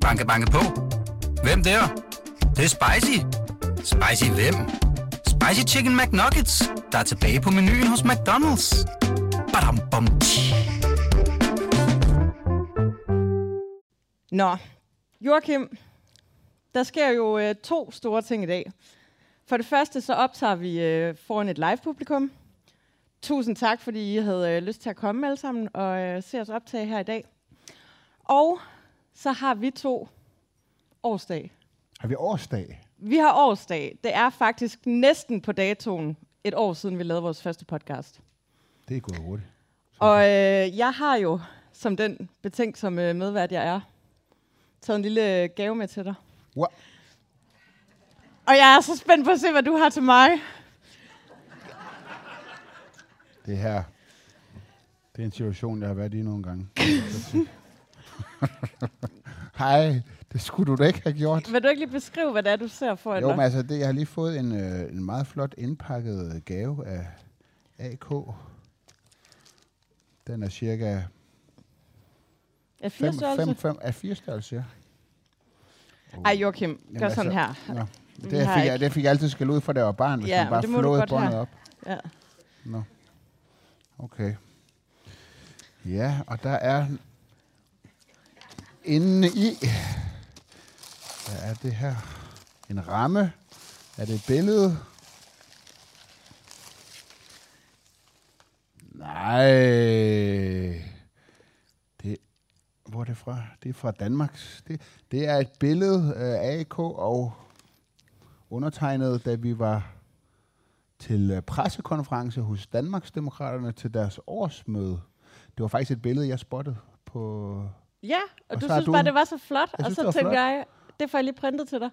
Banke, banke på. Hvem der? Det, det er spicy. Spicy hvem? Spicy Chicken McNuggets, der er tilbage på menuen hos McDonald's. Badum, bom, tji. Nå, Joachim, der sker jo øh, to store ting i dag. For det første så optager vi øh, foran et live-publikum. Tusind tak, fordi I havde øh, lyst til at komme alle sammen og øh, se os optage her i dag. Og så har vi to årsdag. Har vi årsdag? Vi har årsdag. Det er faktisk næsten på datoen et år siden, vi lavede vores første podcast. Det er gået hurtigt. Og øh, jeg har jo, som den betænksomme medvært, jeg er, taget en lille gave med til dig. Wow. Og jeg er så spændt på at se, hvad du har til mig. Det her, det er en situation, jeg har været i nogle gange. Hej, det skulle du da ikke have gjort. Vil du ikke lige beskrive, hvad det er, du ser for Jo, dig? men altså, det, jeg har lige fået en, øh, en meget flot indpakket gave af AK. Den er cirka Er fire 5, størrelse? 5, 5 af 4 størrelse, ja. Ej, Joachim, gør Jamen, sådan altså, her. Nå. Vi Det har fik, ikke- jeg, det fik jeg altid skal ud for, da jeg var barn, hvis Ja, man men bare det må du flåede godt båndet op. Ja. Nå. Okay. Ja, og der er inde i, hvad er det her? En ramme. Er det et billede? Nej. Det, hvor er det fra? Det er fra Danmarks. Det, det er et billede af AK og undertegnet, da vi var til øh, pressekonference hos Danmarksdemokraterne til deres årsmøde. Det var faktisk et billede, jeg spottede på... Ja, og, Og du synes du bare, det var så flot. Jeg og synes, så tænkte flot. jeg, det får jeg lige printet til dig.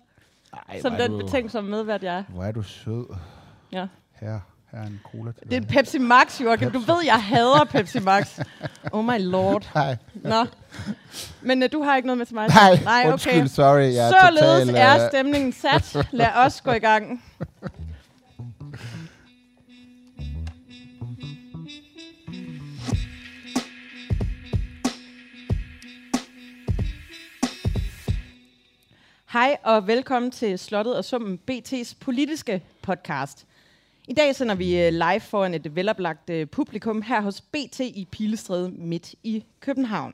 Ej, som den du- betænksomme medvært, jeg er. Hvor er du sød. Ja. Her, her er en cola til Det er en Pepsi Max, Joachim. Du ved, jeg hader Pepsi Max. Oh my lord. Nej, Nå. Men uh, du har ikke noget med til mig? nej, Nej okay. undskyld, sorry. Jeg er Således total, er øh, stemningen sat. Lad os gå i gang. Hej og velkommen til Slottet og Summen BT's politiske podcast. I dag sender vi øh, live foran et veloplagt øh, publikum her hos BT i Pilestræde midt i København.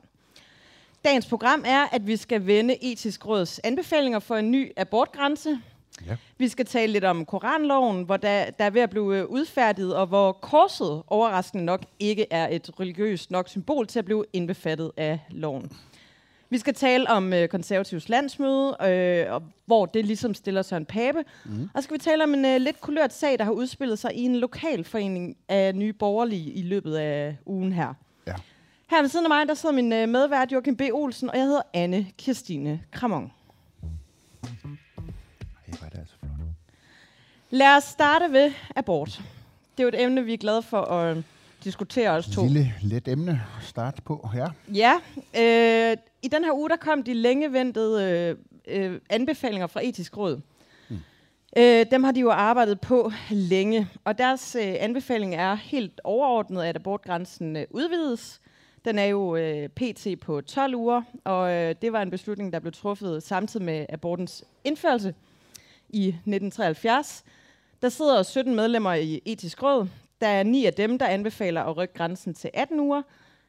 Dagens program er, at vi skal vende etisk råds anbefalinger for en ny abortgrænse. Ja. Vi skal tale lidt om koranloven, hvor der, der er ved at blive øh, udfærdiget, og hvor korset overraskende nok ikke er et religiøst nok symbol til at blive indbefattet af loven. Vi skal tale om øh, konservativs landsmøde, øh, og hvor det ligesom stiller sig en pape. Mm. Og så skal vi tale om en øh, lidt kulørt sag, der har udspillet sig i en lokalforening af nye borgerlige i løbet af ugen her. Ja. Her ved siden af mig, der sidder min øh, medvært Joachim B. Olsen, og jeg hedder Anne Kirstine Kramon. Altså. Lad os starte ved abort. Det er jo et emne, vi er glade for at diskutere os to. Lille, let emne at starte på. Ja. Ja, øh, i den her uge, der kom de længe ventede øh, øh, anbefalinger fra Etisk Råd. Mm. Øh, dem har de jo arbejdet på længe, og deres øh, anbefaling er helt overordnet, at abortgrænsen øh, udvides. Den er jo øh, pt. på 12 uger, og øh, det var en beslutning, der blev truffet samtidig med abortens indførelse i 1973. Der sidder 17 medlemmer i Etisk Råd. Der er ni af dem, der anbefaler at rykke grænsen til 18 uger.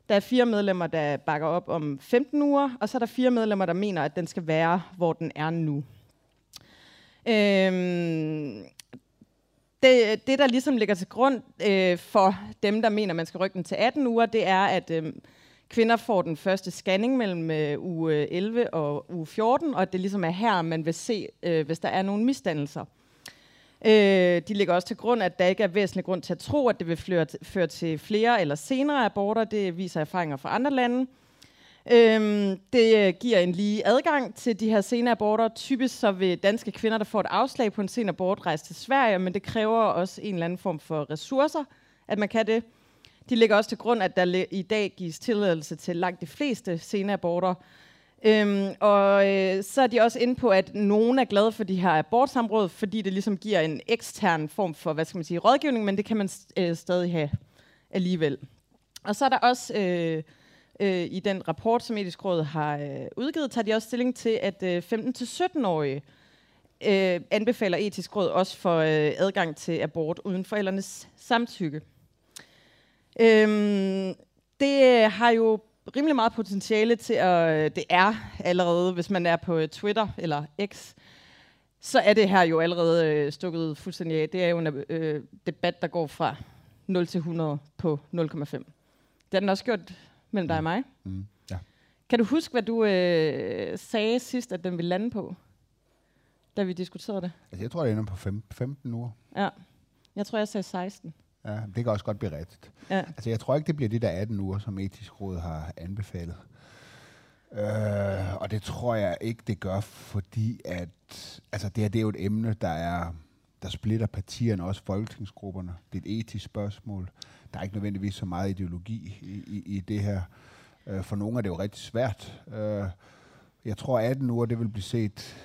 Der er fire medlemmer, der bakker op om 15 uger, og så er der fire medlemmer, der mener, at den skal være, hvor den er nu. Øhm, det, det, der ligesom ligger til grund øh, for dem, der mener, man skal rykke den til 18 uger, det er, at øh, kvinder får den første scanning mellem øh, uge 11 og uge 14, og at det ligesom er her, man vil se, øh, hvis der er nogle misdannelser. Øh, de ligger også til grund, at der ikke er væsentlig grund til at tro, at det vil føre, føre til flere eller senere aborter. Det viser erfaringer fra andre lande. Øhm, det øh, giver en lige adgang til de her sene aborter. Typisk så vil danske kvinder, der får et afslag på en sen abort, rejse til Sverige, men det kræver også en eller anden form for ressourcer, at man kan det. De ligger også til grund, at der i dag gives tilladelse til langt de fleste sene aborter. Øhm, og øh, så er de også inde på, at nogen er glade for de her abortsamråd, fordi det ligesom giver en ekstern form for, hvad skal man sige, rådgivning, men det kan man øh, stadig have alligevel. Og så er der også øh, øh, i den rapport, som Etisk Råd har øh, udgivet, tager de også stilling til, at øh, 15-17-årige øh, anbefaler Etisk Råd også for øh, adgang til abort uden forældrenes samtykke. Øhm, det har jo rimelig meget potentiale til at... Det er allerede, hvis man er på Twitter eller X, så er det her jo allerede øh, stukket fuldstændig af. Det er jo en øh, debat, der går fra 0 til 100 på 0,5. Det har den også gjort mellem dig og mig. Mm. Ja. Kan du huske, hvad du øh, sagde sidst, at den ville lande på, da vi diskuterede det? Altså, jeg tror, det ender på fem, 15 uger. Ja. Jeg tror, jeg sagde 16. Ja, det kan også godt blive rigtigt. Ja. Altså, jeg tror ikke, det bliver de der 18 uger, som etisk råd har anbefalet. Øh, og det tror jeg ikke, det gør, fordi at, altså det her, det er jo et emne, der er, der splitter partierne, også folketingsgrupperne. Det er et etisk spørgsmål. Der er ikke nødvendigvis så meget ideologi i, i, i det her. Øh, for nogle er det jo rigtig svært. Øh, jeg tror, 18 uger, det vil blive set...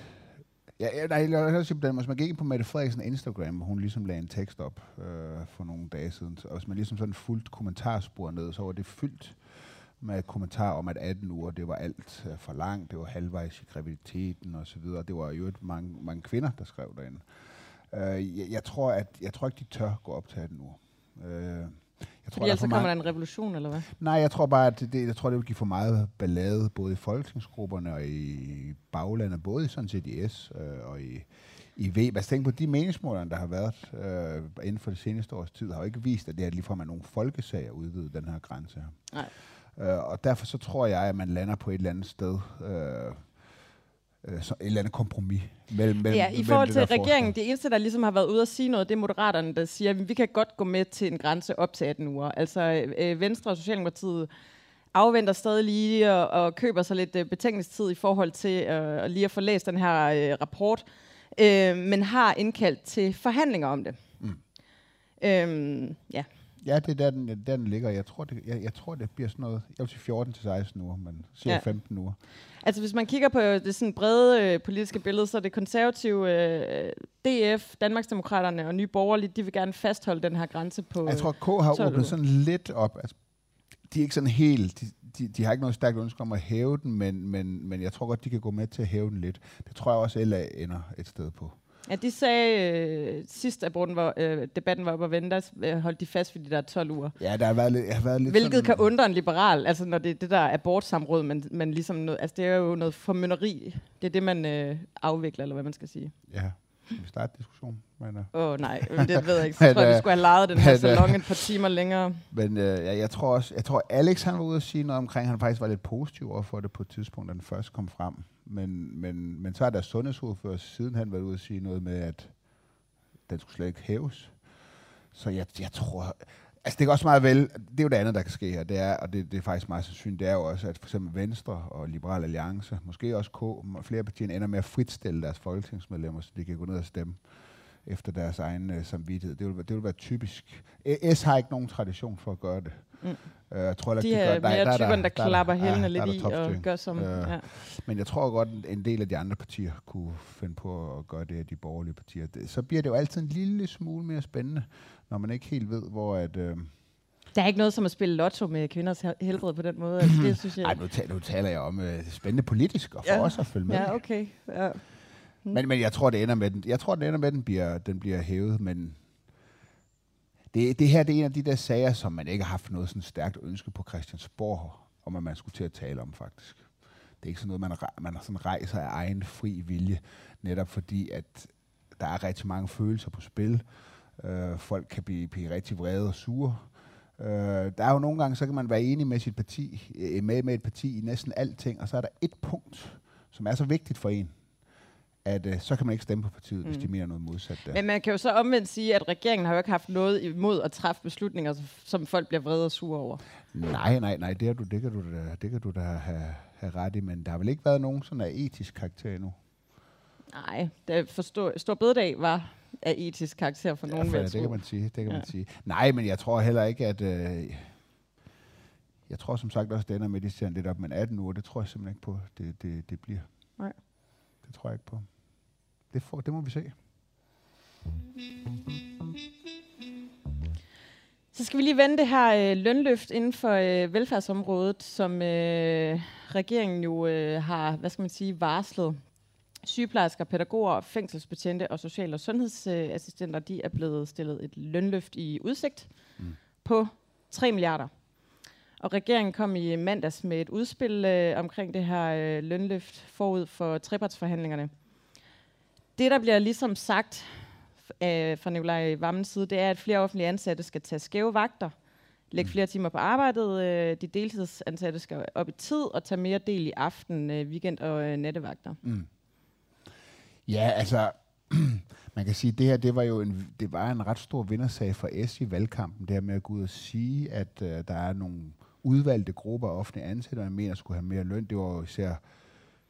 Ja, nej, jeg har også på hvis man gik ind på Mette Frederiksen Instagram, hvor hun ligesom lagde en tekst op øh, for nogle dage siden, og hvis man ligesom sådan fuldt kommentarspor ned, så var det fyldt med kommentar om, at 18 uger, det var alt øh, for langt, det var halvvejs i graviditeten og så videre. Det var jo et mange, mange kvinder, der skrev derinde. Øh, jeg, jeg, tror, at, jeg tror ikke, de tør gå op til 18 uger. Øh, jeg Fordi ellers så kommer der en revolution, eller hvad? Nej, jeg tror bare, at det, jeg tror, det vil give for meget ballade, både i folketingsgrupperne og i baglandet, både sådan set i S øh, og i, i V. Altså tænk på, de meningsmålerne, der har været øh, inden for det seneste års tid, har jo ikke vist, at det er ligefrem er nogle folkesager udvidet den her grænse her. Nej. Øh, og derfor så tror jeg, at man lander på et eller andet sted, øh, øh, så et eller andet kompromis mellem, mellem Ja, i forhold til regeringen, det eneste, der ligesom har været ude at sige noget, det er moderaterne, der siger, at vi kan godt gå med til en grænse op til 18 uger. Altså øh, Venstre og Socialdemokratiet afventer stadig lige og, og køber sig lidt øh, betænkningstid i forhold til øh, lige at få læst den her øh, rapport, øh, men har indkaldt til forhandlinger om det. Mm. Øhm, ja. Ja, det er der, den, der, den ligger. Jeg tror, det, jeg, jeg tror, det bliver sådan noget, jeg vil sige 14 til 16 uger, men cirka ja. 15 uger. Altså hvis man kigger på det sådan brede øh, politiske billede, så er det konservative øh, DF, Danmarksdemokraterne og Nye Borgerlige, de vil gerne fastholde den her grænse på... Jeg tror, K har 12 uger. åbnet sådan lidt op. Altså, de er ikke sådan helt, de, de, de har ikke noget stærkt ønske om at hæve den, men, men, men jeg tror godt, de kan gå med til at hæve den lidt. Det tror jeg også, LA ender et sted på. Ja, de sagde øh, sidst, at var, øh, debatten var oppe at vente, der øh, holdt de fast ved de der 12 uger. Ja, der har været lidt, har været lidt Hvilket sådan, kan undre en liberal, altså når det er det der abortsamråd, men, men ligesom noget, altså det er jo noget formynderi. Det er det, man øh, afvikler, eller hvad man skal sige. Ja, vi starter diskussion. Åh oh, nej, det ved jeg ikke. Så Men, tror jeg, vi øh, skulle have lejet den her men, øh, salon et par timer længere. men uh, jeg, jeg, tror også, jeg tror Alex han var ude at sige noget omkring, han faktisk var lidt positiv over for det på et tidspunkt, da den først kom frem. Men, men, men så har deres sundhedsordfører siden han været ude at sige noget med, at den skulle slet ikke hæves. Så jeg, jeg tror... Altså det kan også meget vel, det er jo det andet, der kan ske her, det er, og det, det er faktisk meget sandsynligt, det er jo også, at for eksempel Venstre og Liberal Alliance, måske også K, flere partier ender med at fritstille deres folketingsmedlemmer, så de kan gå ned og stemme efter deres egen øh, samvittighed. Det vil, det vil være typisk. S har ikke nogen tradition for at gøre det. Mm. Øh, jeg tror, heller De er gør- nej, mere er typerne, der, er klapper ja, hælene der lidt er der i og gør som... Øh, ja. Men jeg tror godt, en- del af de andre partier kunne finde på at gøre det af de borgerlige partier. Det, så bliver det jo altid en lille smule mere spændende, når man ikke helt ved, hvor at... Øh, Der er ikke noget som at spille lotto med kvinders hel- helbred på den måde. Altså, det synes jeg... ej, nu, taler, nu taler jeg om øh, spændende politisk, og for Ja. os at følge med. Ja, okay. Ja. Men, men jeg tror, det ender med, den, jeg tror, det ender med, at den bliver, den bliver hævet, men det, det her det er en af de der sager, som man ikke har haft noget sådan stærkt ønske på Christiansborg, om at man skulle til at tale om faktisk. Det er ikke sådan noget, man, man sådan rejser af egen fri vilje, netop fordi, at der er rigtig mange følelser på spil. Øh, folk kan blive, blive rigtig vrede og sure. Øh, der er jo nogle gange, så kan man være enig med sit parti, øh, med, med et parti i næsten alting, og så er der et punkt, som er så vigtigt for en, at øh, så kan man ikke stemme på partiet, mm. hvis de mener noget modsat der. Men man kan jo så omvendt sige, at regeringen har jo ikke haft noget imod at træffe beslutninger, som folk bliver vrede og sure over. Nej, nej, nej, det, har du, det, kan du da, det kan du da have, have ret i, men der har vel ikke været nogen sådan af etisk karakter endnu. Nej, det forstår, Stor Bededag var af etisk karakter for nogen, Ja, vil for, det kan man sige, det kan. Ja. man sige. Nej, men jeg tror heller ikke, at... Øh, jeg tror som sagt også, det ender med, at de ser lidt op, men 18 uger, det tror jeg simpelthen ikke på, det, det, det bliver. Det tror jeg ikke på. Det, får, det må vi se. Så skal vi lige vende det her øh, lønløft inden for øh, velfærdsområdet, som øh, regeringen jo øh, har, hvad skal man sige, varslet. Sygeplejersker, pædagoger, fængselsbetjente og social- og sundhedsassistenter, de er blevet stillet et lønløft i udsigt mm. på 3 milliarder. Og regeringen kom i mandags med et udspil øh, omkring det her øh, lønløft forud for trepartsforhandlingerne. Det, der bliver ligesom sagt øh, fra Nikolaj Vammens side, det er, at flere offentlige ansatte skal tage skæve vagter, lægge mm. flere timer på arbejdet, øh, de deltidsansatte skal op i tid og tage mere del i aften, øh, weekend og øh, nattevagter. Mm. Ja, altså, man kan sige, at det her det var jo en, det var en ret stor vindersag for S i valgkampen, det her med at gå ud og sige, at øh, der er nogle udvalgte grupper af offentlige ansatte, man mener skulle have mere løn. Det var især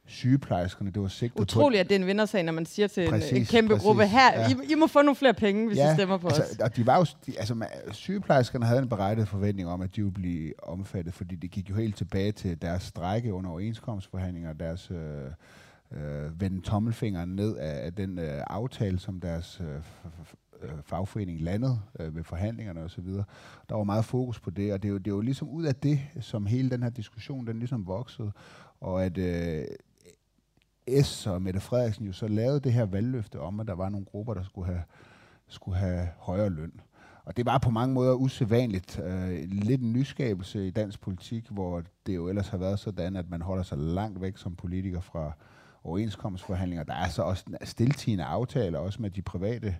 sygeplejerskerne, det var sigtet Utroligt, på. at det er en vindersag, når man siger til præcis, en, en kæmpe præcis, gruppe, her, ja. I, I må få nogle flere penge, hvis ja, I stemmer på altså, os. Og de var jo, de, altså, man, sygeplejerskerne havde en berettiget forventning om, at de ville blive omfattet, fordi det gik jo helt tilbage til deres strække under overenskomstforhandlinger, deres øh, øh, vende tommelfingeren ned af, af den øh, aftale, som deres øh, øh, fagforening landet øh, ved forhandlingerne osv. Der var meget fokus på det, og det er, jo, det er jo ligesom ud af det, som hele den her diskussion, den ligesom voksede, og at øh, S og Mette Frederiksen jo så lavede det her valgløfte om, at der var nogle grupper, der skulle have, skulle have højere løn. Og det var på mange måder usædvanligt. Øh, lidt en nyskabelse i dansk politik, hvor det jo ellers har været sådan, at man holder sig langt væk som politiker fra overenskomstforhandlinger. Der er så også stiltigende aftaler, også med de private,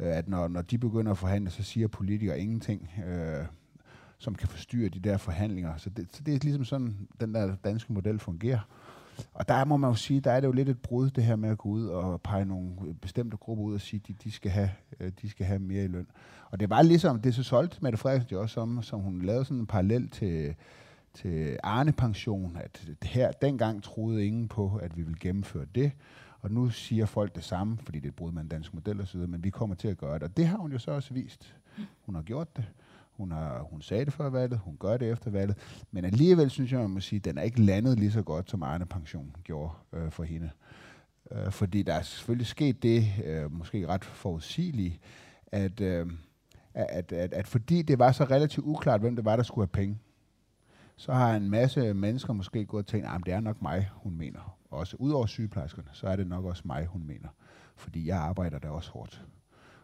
øh, at når, når de begynder at forhandle, så siger politikere ingenting, øh, som kan forstyrre de der forhandlinger. Så det, så det er ligesom sådan, den der danske model fungerer. Og der må man jo sige, der er det jo lidt et brud, det her med at gå ud og pege nogle bestemte grupper ud og sige, at de, de, skal have, øh, de skal have mere i løn. Og det var ligesom, det så solgt Mette Frederiksen jo også om, som hun lavede sådan en parallel til, til Arne-pension, at her, dengang troede ingen på, at vi ville gennemføre det, og nu siger folk det samme, fordi det er et brud med en dansk model osv., men vi kommer til at gøre det. Og det har hun jo så også vist. Hun har gjort det. Hun, har, hun sagde det før valget, hun gør det efter valget, men alligevel synes jeg, man må sige, at den er ikke landet lige så godt, som Arne Pension gjorde øh, for hende. Øh, fordi der er selvfølgelig sket det, øh, måske ret forudsigeligt, at, øh, at, at, at fordi det var så relativt uklart, hvem det var, der skulle have penge, så har en masse mennesker måske gået og tænkt, ah, at det er nok mig, hun mener. Også udover sygeplejerskerne, så er det nok også mig, hun mener. Fordi jeg arbejder der også hårdt.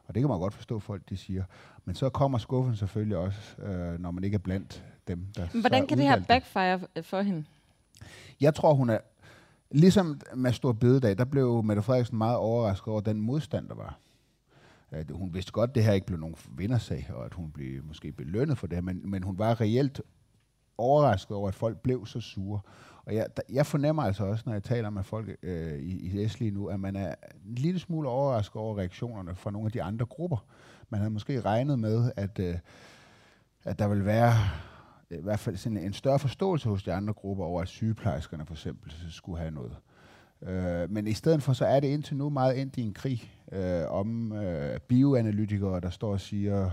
Og det kan man godt forstå, folk de siger. Men så kommer skuffen selvfølgelig også, øh, når man ikke er blandt dem, der Men Hvordan kan det her backfire for hende? Jeg tror, hun er... Ligesom med Stor Bededag, der blev Mette Frederiksen meget overrasket over den modstand, der var. At hun vidste godt, at det her ikke blev nogen vindersag, og at hun blev måske belønnet for det men, men hun var reelt overrasket over, at folk blev så sure. Og jeg, der, jeg fornemmer altså også, når jeg taler med folk øh, i, i S lige nu, at man er en lille smule overrasket over reaktionerne fra nogle af de andre grupper. Man havde måske regnet med, at, øh, at der vil være i hvert fald sådan en større forståelse hos de andre grupper over, at sygeplejerskerne for eksempel skulle have noget. Øh, men i stedet for, så er det indtil nu meget endt i en krig øh, om øh, bioanalytikere, der står og siger,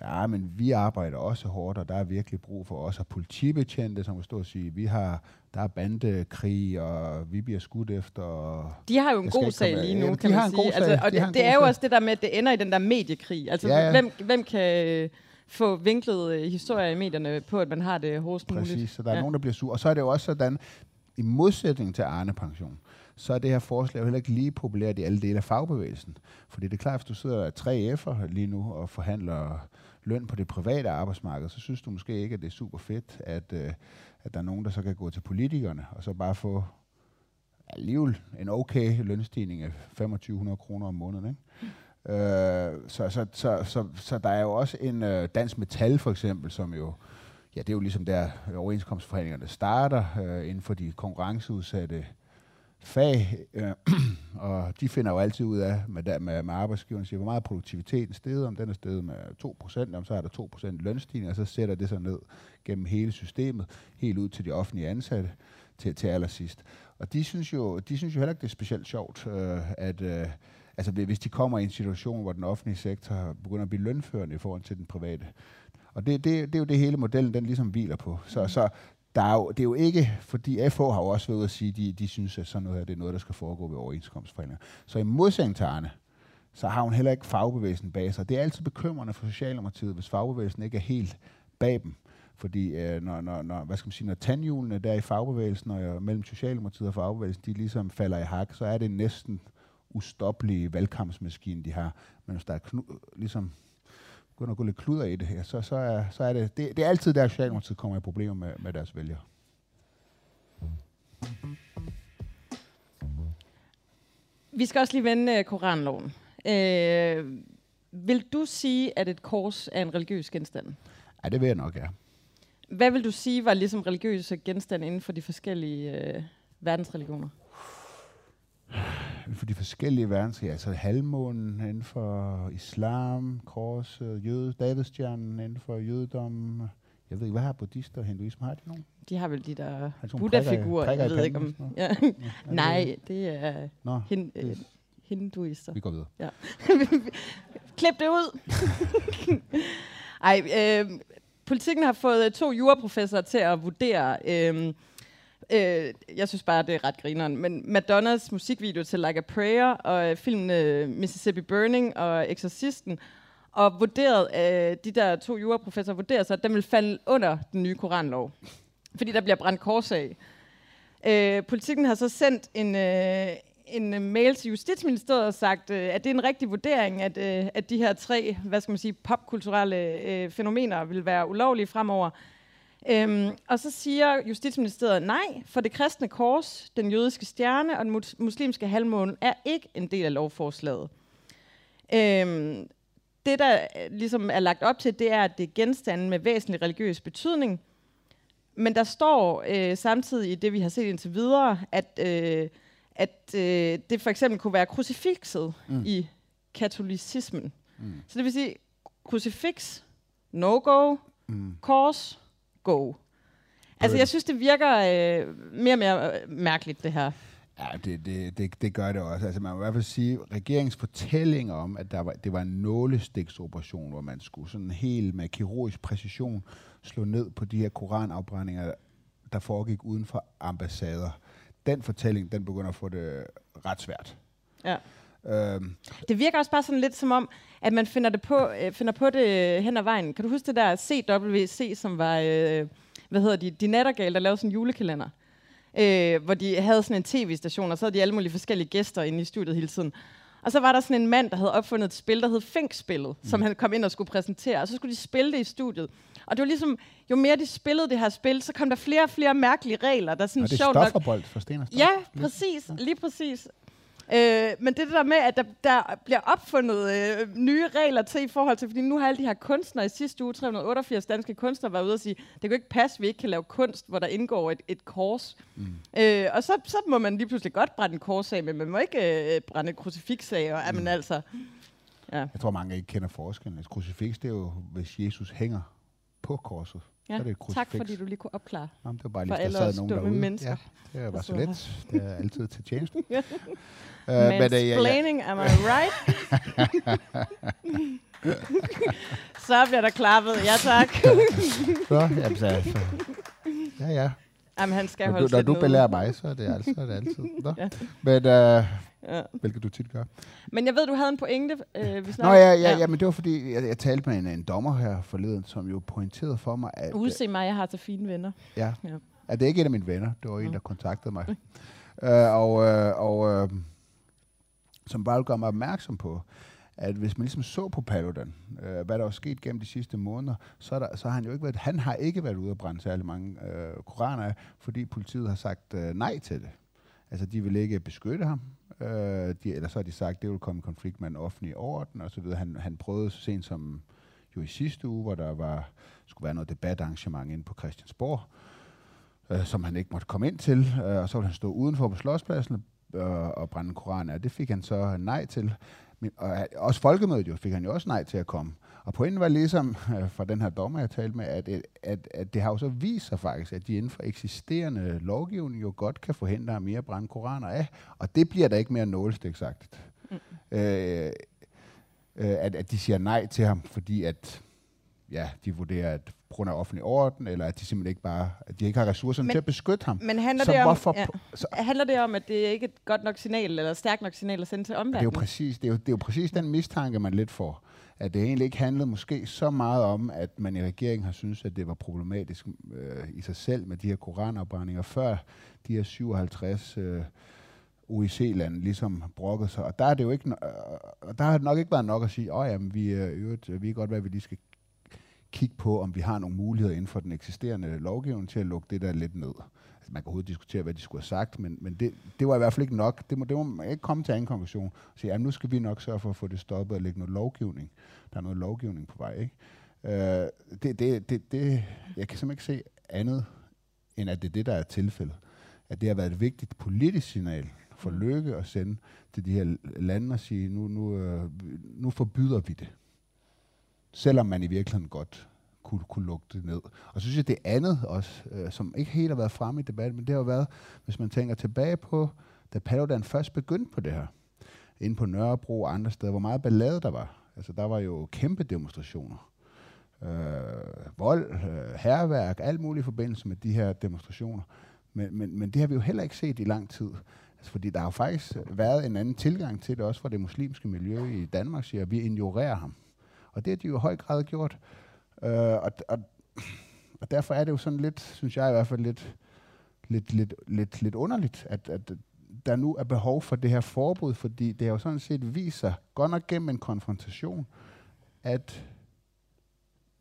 ja, men vi arbejder også hårdt, og der er virkelig brug for os. Og politibetjente, som kan stå og sige, vi har, der er bandekrig, og vi bliver skudt efter. Og de har jo en god sag lige nu, ja, kan man sige. Altså, og de det, det er jo også det der med, at det ender i den der mediekrig. Altså, ja, ja. Hvem, hvem kan få vinklet øh, historier i medierne på, at man har det hårdest muligt. Præcis, så der er ja. nogen, der bliver sur. Og så er det jo også sådan, i modsætning til Arne Pension, så er det her forslag jo heller ikke lige populært i alle dele af fagbevægelsen. Fordi det er klart, hvis du sidder tre F'er lige nu og forhandler løn på det private arbejdsmarked, så synes du måske ikke, at det er super fedt, at, øh, at der er nogen, der så kan gå til politikerne og så bare få alligevel en okay lønstigning af 2500 kroner om måneden. Ikke? Øh, så, så, så, så, så der er jo også en øh, dansk metal for eksempel, som jo, ja det er jo ligesom der overenskomstforhandlingerne starter øh, inden for de konkurrenceudsatte fag, øh, og de finder jo altid ud af med, med, med arbejdsgiveren, siger, hvor meget produktiviteten steget, om den er steget med 2%, om så er der 2% lønstigning, og så sætter det sig ned gennem hele systemet, helt ud til de offentlige ansatte til, til allersidst. Og de synes, jo, de synes jo heller ikke, det er specielt sjovt, øh, at øh, altså, hvis de kommer i en situation, hvor den offentlige sektor begynder at blive lønførende i forhold til den private. Og det, det, det er jo det hele modellen, den ligesom hviler på. Så, så der er jo, det er jo ikke, fordi FH har jo også været ude at sige, at de, de synes, at sådan noget her, det er noget, der skal foregå ved overenskomstforhandlinger. Så i modsætning til Arne, så har hun heller ikke fagbevægelsen bag sig. Det er altid bekymrende for Socialdemokratiet, hvis fagbevægelsen ikke er helt bag dem. Fordi øh, når, når, når, hvad skal man sige, når tandhjulene der i fagbevægelsen og øh, mellem Socialdemokratiet og fagbevægelsen, de ligesom falder i hak, så er det næsten ustoppelige valgkampsmaskine, de har. Men hvis der er knu, ligesom begynder at gå lidt kluder i det her, så, så, er, så er det, det, det er altid der, Socialdemokratiet kommer i problemer med, med deres vælgere. Vi skal også lige vende uh, Koranloven. Uh, vil du sige, at et kors er en religiøs genstand? Ja, det vil jeg nok, ja. Hvad vil du sige var ligesom religiøse genstande inden for de forskellige uh, verdensreligioner? For de forskellige verdenskrige, altså halvmånen inden for islam, korset, jøde, davidstjernen inden for jødedom. Jeg ved ikke, hvad har buddhister og hinduisme? Har de nogen? De har vel de der Buddha-figurer, jeg ved ikke om... Ja. Nej, det er Nå, hin, det- øh, hinduister. vi går videre. Klip det ud! Ej, øh, politikken har fået øh, to juraprofessorer til at vurdere... Øh, øh, jeg synes bare, det er ret grineren. Men Madonnas musikvideo til Like a Prayer, og øh, filmen øh, Mississippi Burning og Exorcisten, og vurderet, øh, de der to juraprofessorer vurderer så, at den vil falde under den nye koranlov. Fordi der bliver brændt kors af. Øh, politikken har så sendt en, øh, en øh, mail til Justitsministeriet og sagt, øh, at det er en rigtig vurdering, at, øh, at de her tre, hvad skal man sige, popkulturelle øh, fænomener vil være ulovlige fremover. Øhm, og så siger Justitsministeriet, nej, for det kristne kors, den jødiske stjerne og den mus- muslimske halvmåne er ikke en del af lovforslaget. Øhm, det, der øh, ligesom er lagt op til, det er, at det er genstande med væsentlig religiøs betydning. Men der står øh, samtidig i det, vi har set indtil videre, at, øh, at øh, det for eksempel kunne være krucifixet mm. i katolicismen. Mm. Så det vil sige, krucifix, no-go, mm. kors, go. Altså, jeg synes, det virker øh, mere og mere øh, mærkeligt, det her. Ja, det, det, det, det gør det også. Altså, man må i hvert fald sige, regeringens fortælling om, at der var, det var en nålestiksoperation, hvor man skulle sådan helt med kirurgisk præcision slå ned på de her koranafbrændinger, der foregik uden for ambassader. Den fortælling, den begynder at få det ret svært. Ja. Øhm, Det virker også bare sådan lidt som om, at man finder, det på, øh, finder på det hen ad vejen. Kan du huske det der CWC, som var, øh, hvad hedder de, de Nattergal, der lavede sådan en julekalender? Øh, hvor de havde sådan en tv-station, og så havde de alle mulige forskellige gæster inde i studiet hele tiden. Og så var der sådan en mand, der havde opfundet et spil, der hed Fink-spillet, mm. som han kom ind og skulle præsentere, og så skulle de spille det i studiet. Og det var ligesom, jo mere de spillede det her spil, så kom der flere og flere mærkelige regler, der sådan og det er stofferbold for Sten og Stof. Ja, præcis. Lige præcis. Øh, men det der med, at der, der bliver opfundet øh, nye regler til i forhold til, fordi nu har alle de her kunstnere i sidste uge, 388 danske kunstnere, været ude og sige, det kan jo ikke passe, at vi ikke kan lave kunst, hvor der indgår et, et kors. Mm. Øh, og så, så må man lige pludselig godt brænde en kors af, men man må ikke øh, brænde et krucifiks af. Og, mm. altså, ja. Jeg tror, mange ikke kender forskellen. Et krucifiks, det er jo, hvis Jesus hænger på korset. Ja, så er det et tak fordi du lige kunne opklare. Jamen, det var bare For lige, der alle sad nogen derude. mennesker, Ja, det var der så let. Det er altid til tjeneste. Uh, men, uh, ja, ja, Mansplaining, am I right? så bliver der klappet. Ja, tak. så, jamen, så, så, ja, ja. Jamen, han skal Når holde du, når du belærer mig, så er det, altså, så er det altid. Nå. Ja. Men, uh, Ja. hvilket du tit gør. Men jeg ved, du havde en pointe, øh, vi Nå ja, ja, ja, men det var fordi, jeg, jeg talte med en, en dommer her forleden, som jo pointerede for mig, at, øh, Udse mig, jeg har så fine venner. ja, Ja. at det er ikke en af mine venner. Det var en, der kontaktede mig. uh, og uh, og uh, som bare gør mig opmærksom på, at hvis man ligesom så på Paludan, øh, hvad der er sket gennem de sidste måneder, så, er der, så har han jo ikke været, han har ikke været ude og brænde særlig mange øh, koraner fordi politiet har sagt øh, nej til det. Altså, de vil ikke beskytte ham, øh, de, eller så har de sagt, at det vil komme i konflikt med en offentlig orden, og så videre. Han, han prøvede så sent som jo i sidste uge, hvor der var, skulle være noget debatarrangement inde på Christiansborg, øh, som han ikke måtte komme ind til, øh, og så ville han stå udenfor på slotspladsen øh, og brænde en koran af. Det fik han så nej til. Men, og øh, også folkemødet jo, fik han jo også nej til at komme. Og pointen var ligesom øh, fra den her dommer, jeg talte med, at, at, at, at det har jo så vist sig faktisk, at de inden for eksisterende lovgivning jo godt kan forhindre ham i at brænde koraner af. Og det bliver der ikke mere nålestiksagtigt. Mm. Øh, øh, at, at de siger nej til ham, fordi at ja, de vurderer, at på grund af offentlig orden, eller at de simpelthen ikke bare, at de ikke har ressourcerne Men- til at beskytte ham. Men handler så det, om, hvorfor, ja, så, handler det om, at det ikke er et godt nok signal, eller stærkt nok signal at sende til det er jo omverdenen? præcis, det er jo, det er jo præcis den mistanke, man lidt får. At det egentlig ikke handlede måske så meget om, at man i regeringen har synes at det var problematisk øh, i sig selv med de her koranafbrændinger, før de her 57 øh, OIC-lande ligesom brokkede sig. Og der, er det jo ikke, og der har det nok ikke været nok at sige, åh jamen, vi, øh, øh, vi kan godt være, at vi lige skal kigge på, om vi har nogle muligheder inden for den eksisterende lovgivning til at lukke det der lidt ned. Altså, man kan overhovedet diskutere, hvad de skulle have sagt, men, men det, det var i hvert fald ikke nok. Det må, det må man ikke komme til anden konklusion. Og sige, jamen, nu skal vi nok sørge for at få det stoppet og lægge noget lovgivning. Der er noget lovgivning på vej, ikke? Øh, det, det, det, det, jeg kan simpelthen ikke se andet, end at det er det, der er tilfældet. At det har været et vigtigt politisk signal for Mm. Løkke at sende til de her lande og sige, nu, nu, øh, nu forbyder vi det. Selvom man i virkeligheden godt kunne, kunne lukke det ned. Og så synes jeg, det andet også, øh, som ikke helt har været fremme i debatten, men det har jo været, hvis man tænker tilbage på, da Paludan først begyndte på det her, inde på Nørrebro og andre steder, hvor meget ballade der var. Altså, der var jo kæmpe demonstrationer. Øh, vold, øh, herværk, alt muligt i forbindelse med de her demonstrationer. Men, men, men det har vi jo heller ikke set i lang tid. Altså, fordi der har jo faktisk været en anden tilgang til det, også fra det muslimske miljø i Danmark, siger, at vi ignorerer ham. Og det har de jo i høj grad gjort. Øh, og, og, og derfor er det jo sådan lidt, synes jeg i hvert fald lidt, lidt, lidt, lidt, lidt underligt, at, at der nu er behov for det her forbud, fordi det har jo sådan set vist sig, godt nok gennem en konfrontation, at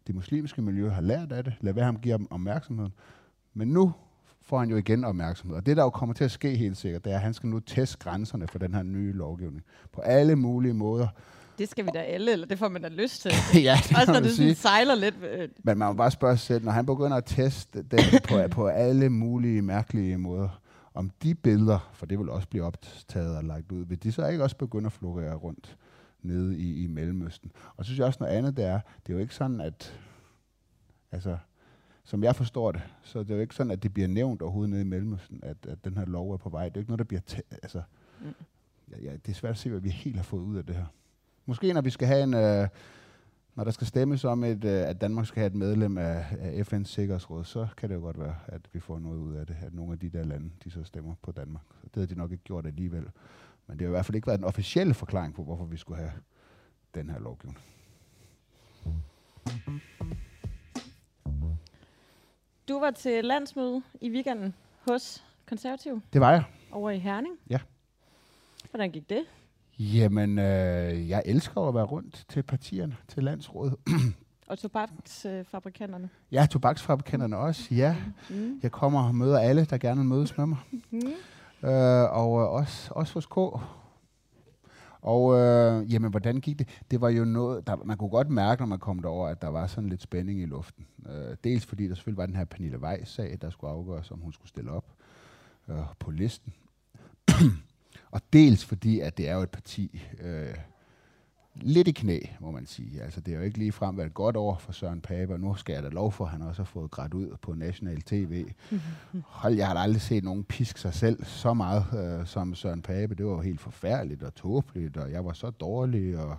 det muslimske miljø har lært af det, lad være ham give dem opmærksomheden, men nu får han jo igen opmærksomhed. Og det, der jo kommer til at ske helt sikkert, det er, at han skal nu teste grænserne for den her nye lovgivning. På alle mulige måder. Det skal vi da alle, eller det får man da lyst til. ja, det Også når det sådan sejler lidt. øh, Men man må bare spørge sig selv, når han begynder at teste den på, på alle mulige mærkelige måder, om de billeder, for det vil også blive optaget og lagt ud, vil de så ikke også begynde at florere rundt nede i, i Mellemøsten? Og så synes jeg også noget andet, det er, det er jo ikke sådan, at, altså, som jeg forstår det, så det er jo ikke sådan, at det bliver nævnt overhovedet nede i Mellemøsten, at, at den her lov er på vej. Det er jo ikke noget, der bliver, altså, Mm. ja, ja, det er svært at se, hvad vi helt har fået ud af det her. Måske når vi skal have en, øh, når der skal stemmes om, et, øh, at Danmark skal have et medlem af, af FN's Sikkerhedsråd, så kan det jo godt være, at vi får noget ud af det, at nogle af de der lande, de så stemmer på Danmark. Det havde de nok ikke gjort alligevel. Men det har i hvert fald ikke været en officiel forklaring på, hvorfor vi skulle have den her lovgivning. Du var til landsmøde i weekenden hos Konservativ Det var jeg. over i Herning. Ja. Hvordan gik det? Jamen, øh, jeg elsker at være rundt til partierne, til landsrådet. Og tobaksfabrikanterne. Ja, tobaksfabrikanterne også, ja. Mm. Jeg kommer og møder alle, der gerne vil mødes med mig. Mm. Øh, og øh, også, også hos K. Og øh, jamen, hvordan gik det? Det var jo noget, der, man kunne godt mærke, når man kom derover, at der var sådan lidt spænding i luften. Øh, dels fordi der selvfølgelig var den her Pernille Weiss-sag, der skulle afgøres, om hun skulle stille op øh, på listen. Og dels fordi, at det er jo et parti øh, lidt i knæ, må man sige. Altså, det er jo ikke lige frem været et godt år for Søren Pape, og nu skal jeg da lov for, at han også har fået grædt ud på national tv. Hold, jeg har da aldrig set nogen piske sig selv så meget øh, som Søren Pape. Det var jo helt forfærdeligt og tåbeligt, og jeg var så dårlig, og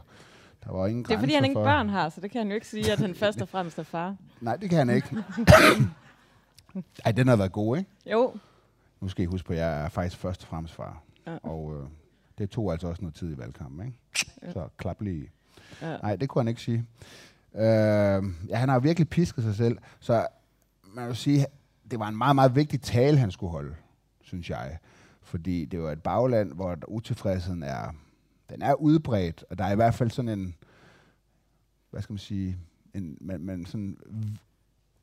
der var ingen Det er fordi, han ikke for... børn har, så det kan han jo ikke sige, at han først og fremmest er far. Nej, det kan han ikke. Ej, den har været god, ikke? Jo. Nu skal I huske på, at jeg er faktisk først og fremmest far. Ja. Og øh, det tog altså også noget tid i valgkampen, ikke? Ja. Så klap lige. Ja. Nej, det kunne han ikke sige. Øh, ja, han har virkelig pisket sig selv. Så man vil sige, det var en meget, meget vigtig tale, han skulle holde, synes jeg. Fordi det var et bagland, hvor utilfredsheden er, den er udbredt, og der er i hvert fald sådan en, hvad skal man sige, en, man, man sådan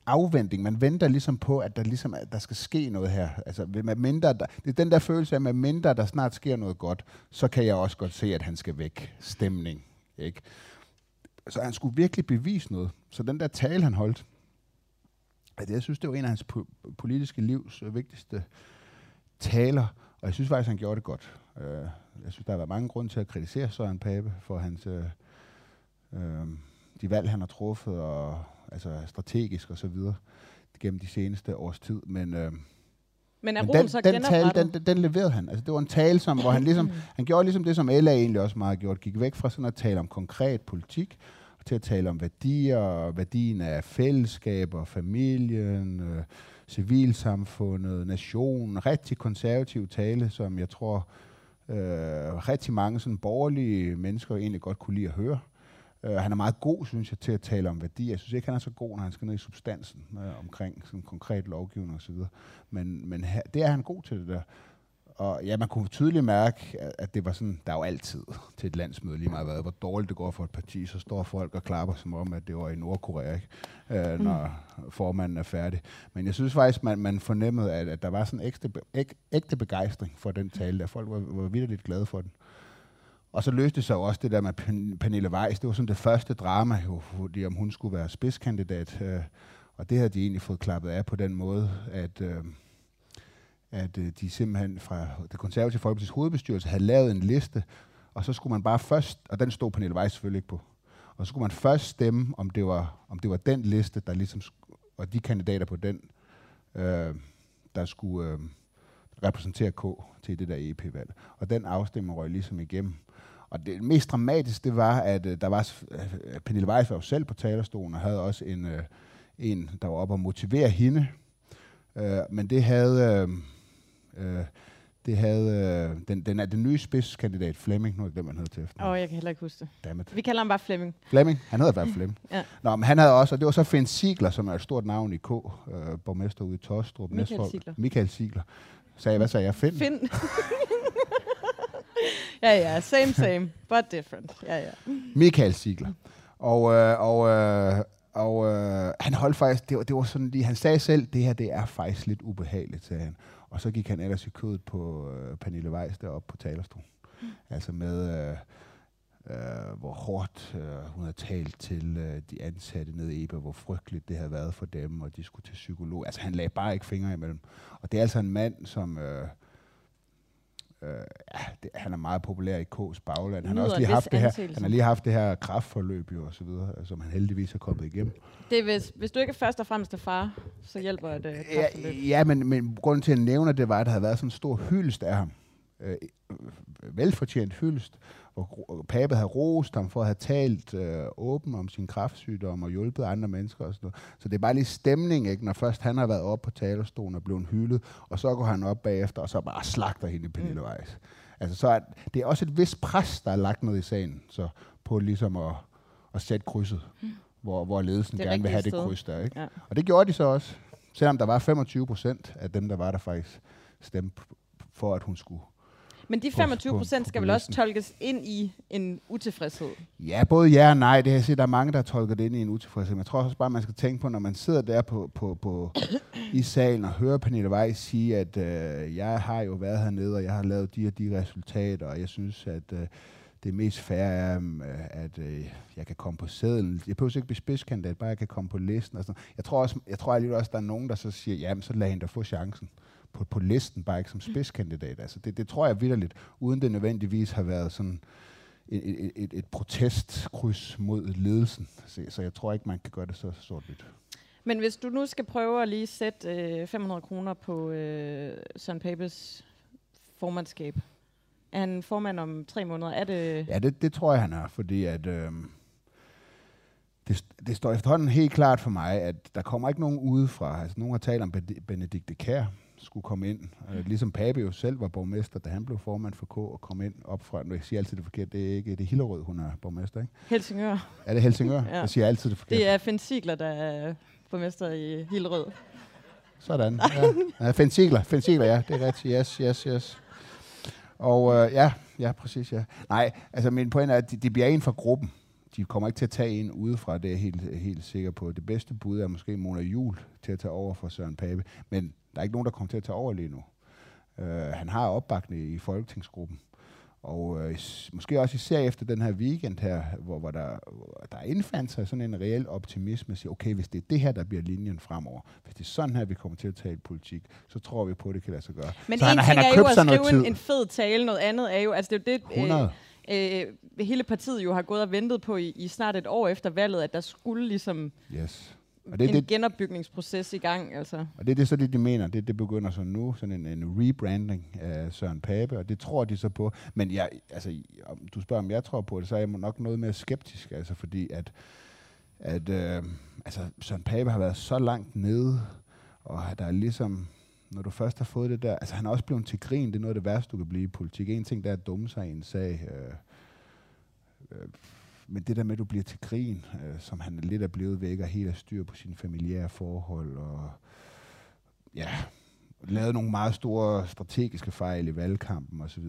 afventing. Man venter ligesom på, at der ligesom at der skal ske noget her. Altså, med mindre, der, det er den der følelse af, med mindre der snart sker noget godt, så kan jeg også godt se, at han skal væk. Stemning. Ikke? Så han skulle virkelig bevise noget. Så den der tale, han holdt, at jeg synes, det var en af hans po- politiske livs øh, vigtigste taler, og jeg synes faktisk, han gjorde det godt. Øh, jeg synes, der har været mange grunde til at kritisere Søren Pape for hans, øh, øh, de valg, han har truffet, og altså strategisk og så videre, gennem de seneste års tid. Men, øh, Men er men den, så den tale, den, den, den leverede han. Altså, det var en tale, som, hvor han ligesom, han gjorde ligesom det, som LA egentlig også meget har gjort, gik væk fra sådan at tale om konkret politik, til at tale om værdier, og værdien af fællesskaber, familien, øh, civilsamfundet, nationen. Rigtig konservativ tale, som jeg tror øh, rigtig mange sådan borgerlige mennesker egentlig godt kunne lide at høre. Uh, han er meget god, synes jeg, til at tale om værdier. Jeg synes ikke, han er så god, når han skal ned i substansen uh, omkring sådan konkret lovgivning osv. Men, men her, det er han god til det der. Og ja, man kunne tydeligt mærke, at det var sådan, der er jo altid til et landsmøde lige meget hvad, hvor dårligt det går for et parti, så står folk og klapper som om, at det var i Nordkorea, ikke? Øh, når mm. formanden er færdig. Men jeg synes faktisk, man, man fornemmede, at, at der var sådan ægte, æg, ægte begejstring for den tale, der folk var, var vildt glade for den. Og så løste det sig jo også det der med Pernille Weiss. Det var sådan det første drama, jo, fordi om hun skulle være spidskandidat. Øh, og det havde de egentlig fået klappet af på den måde, at... Øh, at øh, de simpelthen fra det konservative folkeparti's hovedbestyrelse havde lavet en liste, og så skulle man bare først, og den stod Pernille Weiss selvfølgelig ikke på, og så skulle man først stemme, om det var, om det var den liste, der ligesom, og de kandidater på den, øh, der skulle øh, repræsentere K til det der EP-valg. Og den afstemning røg ligesom igennem. Og det mest dramatiske, det var, at øh, der var, øh, Pernille Weiss var jo selv på talerstolen, og havde også en, øh, en der var oppe og motivere hende. Øh, men det havde... Øh, Øh, det havde øh, den, den, er den nye spidskandidat Flemming, nu er det det, man hedder til efter. Åh, oh, jeg kan heller ikke huske det. Dammit. Vi kalder ham bare Flemming. Flemming, han hedder bare Flemming. ja. Nå, men han havde også, og det var så Finn Sigler, som er et stort navn i K, øh, borgmester ude i Tostrup. Michael Sigler. Michael Sigler. Sagde, hvad sagde jeg? Finn? Finn. ja, ja, same, same, but different. Ja, ja. Michael Sigler. Og, øh, og, øh, og øh, han holdt faktisk, det var, det var sådan lige, han sagde selv, det her det er faktisk lidt ubehageligt, sagde han. Og så gik han ellers i kødet på øh, Pernille Weiss deroppe på talerstolen. Mm. Altså med, øh, øh, hvor hårdt øh, hun har talt til øh, de ansatte nede i EBA, hvor frygteligt det havde været for dem, og de skulle til psykolog. Altså han lagde bare ikke fingre imellem. Og det er altså en mand, som... Øh, øh, ja, det, han er meget populær i K's bagland. Han har også lige haft det her, han har lige haft det her kraftforløb jo, og så videre, som han heldigvis har kommet igennem. Det er hvis, hvis du ikke er først og fremmest er far, så hjælper det kraftforløb. Ja, ja men, men grunden til at nævne det var, at der havde været sådan en stor hyldest af ham. Øh, velfortjent hyldest, hvor Pape havde rost ham for at have talt øh, åben om sin kraftsygdom og hjulpet andre mennesker og sådan noget. Så det er bare lige stemning, ikke? når først han har været oppe på talerstolen og blevet hyldet, og så går han op bagefter, og så bare slagter hende i Pernille mm. Weiss. Altså, så er, det er også et vis pres, der er lagt ned i sagen, så på ligesom at, at sætte krydset, mm. hvor, hvor ledelsen gerne vil have sted. det kryds der. Ikke? Ja. Og det gjorde de så også, selvom der var 25 procent af dem, der var der faktisk stemte for, at hun skulle men de 25 procent skal vel også tolkes ind i en utilfredshed? Ja, både ja og nej. Det har jeg set, der er mange, der tolker det ind i en utilfredshed. Men jeg tror også bare, man skal tænke på, når man sidder der på, på, på i salen og hører Pernille Weiss sige, at øh, jeg har jo været hernede, og jeg har lavet de og de resultater, og jeg synes, at øh, det mest fair er, øh, at øh, jeg kan komme på sædlen. Jeg behøver ikke blive spidskandidat, bare jeg kan komme på listen. Og sådan. Jeg tror, også, jeg tror alligevel også, der er nogen, der så siger, jamen så lad hende da få chancen på, på listen, bare ikke som spidskandidat. Altså det, det tror jeg vidderligt, uden det nødvendigvis har været sådan et, et, et, et protestkryds mod ledelsen. Så, så jeg tror ikke, man kan gøre det så sort-hvidt. Men hvis du nu skal prøve at lige sætte øh, 500 kroner på øh, Søren Papes formandskab, er han formand om tre måneder? Er det... Ja, det, det tror jeg, han er, fordi at... Øh, det, det står efterhånden helt klart for mig, at der kommer ikke nogen udefra. Altså, nogen har talt om Benedikte Kær, skulle komme ind. Uh, ligesom Pape jo selv var borgmester, da han blev formand for K og kom ind op fra, nu jeg siger altid det forkert, det er ikke, det er Hillerød, hun er borgmester, ikke? Helsingør. Er det Helsingør? ja. Jeg siger altid det forkert. Det er Finn Sigler, der er borgmester i Hillerød. Sådan, ja. ja Finn Sigler, Finn Sigler, ja, det er rigtigt. Yes, yes, yes. Og uh, ja, ja, præcis, ja. Nej, altså min pointe er, at de, de bliver en fra gruppen de kommer ikke til at tage en udefra, det er jeg helt, helt sikker på. Det bedste bud er måske Mona Jul til at tage over for Søren Pape, men der er ikke nogen, der kommer til at tage over lige nu. Uh, han har opbakning i folketingsgruppen, og uh, måske også især efter den her weekend her, hvor, hvor der, der indfandt sig sådan en reel optimisme at sige, okay, hvis det er det her, der bliver linjen fremover, hvis det er sådan her, vi kommer til at tale politik, så tror vi på, at det kan lade sig gøre. Men så en han, ting han har er jo at skrive en, en fed tale, noget andet er jo, altså det er jo det, 100. Øh, øh, hele partiet jo har gået og ventet på i, i snart et år efter valget, at der skulle ligesom yes. Og det, en det, genopbygningsproces i gang. Altså. Og det er det, så det, de mener. Det, det begynder så nu, sådan en, en rebranding af Søren Pape, og det tror de så på. Men jeg, altså, om du spørger, om jeg tror på det, så er jeg nok noget mere skeptisk, altså, fordi at, at øh, altså, Søren Pape har været så langt nede, og der er ligesom når du først har fået det der, altså han er også blevet til grin, det er noget af det værste, du kan blive i politik. En ting, der er at dumme sig i en sag, øh, øh, men det der med, at du bliver til krigen, øh, som han lidt er blevet væk og helt er styr på sine familiære forhold, og ja, lavet nogle meget store strategiske fejl i valgkampen osv.,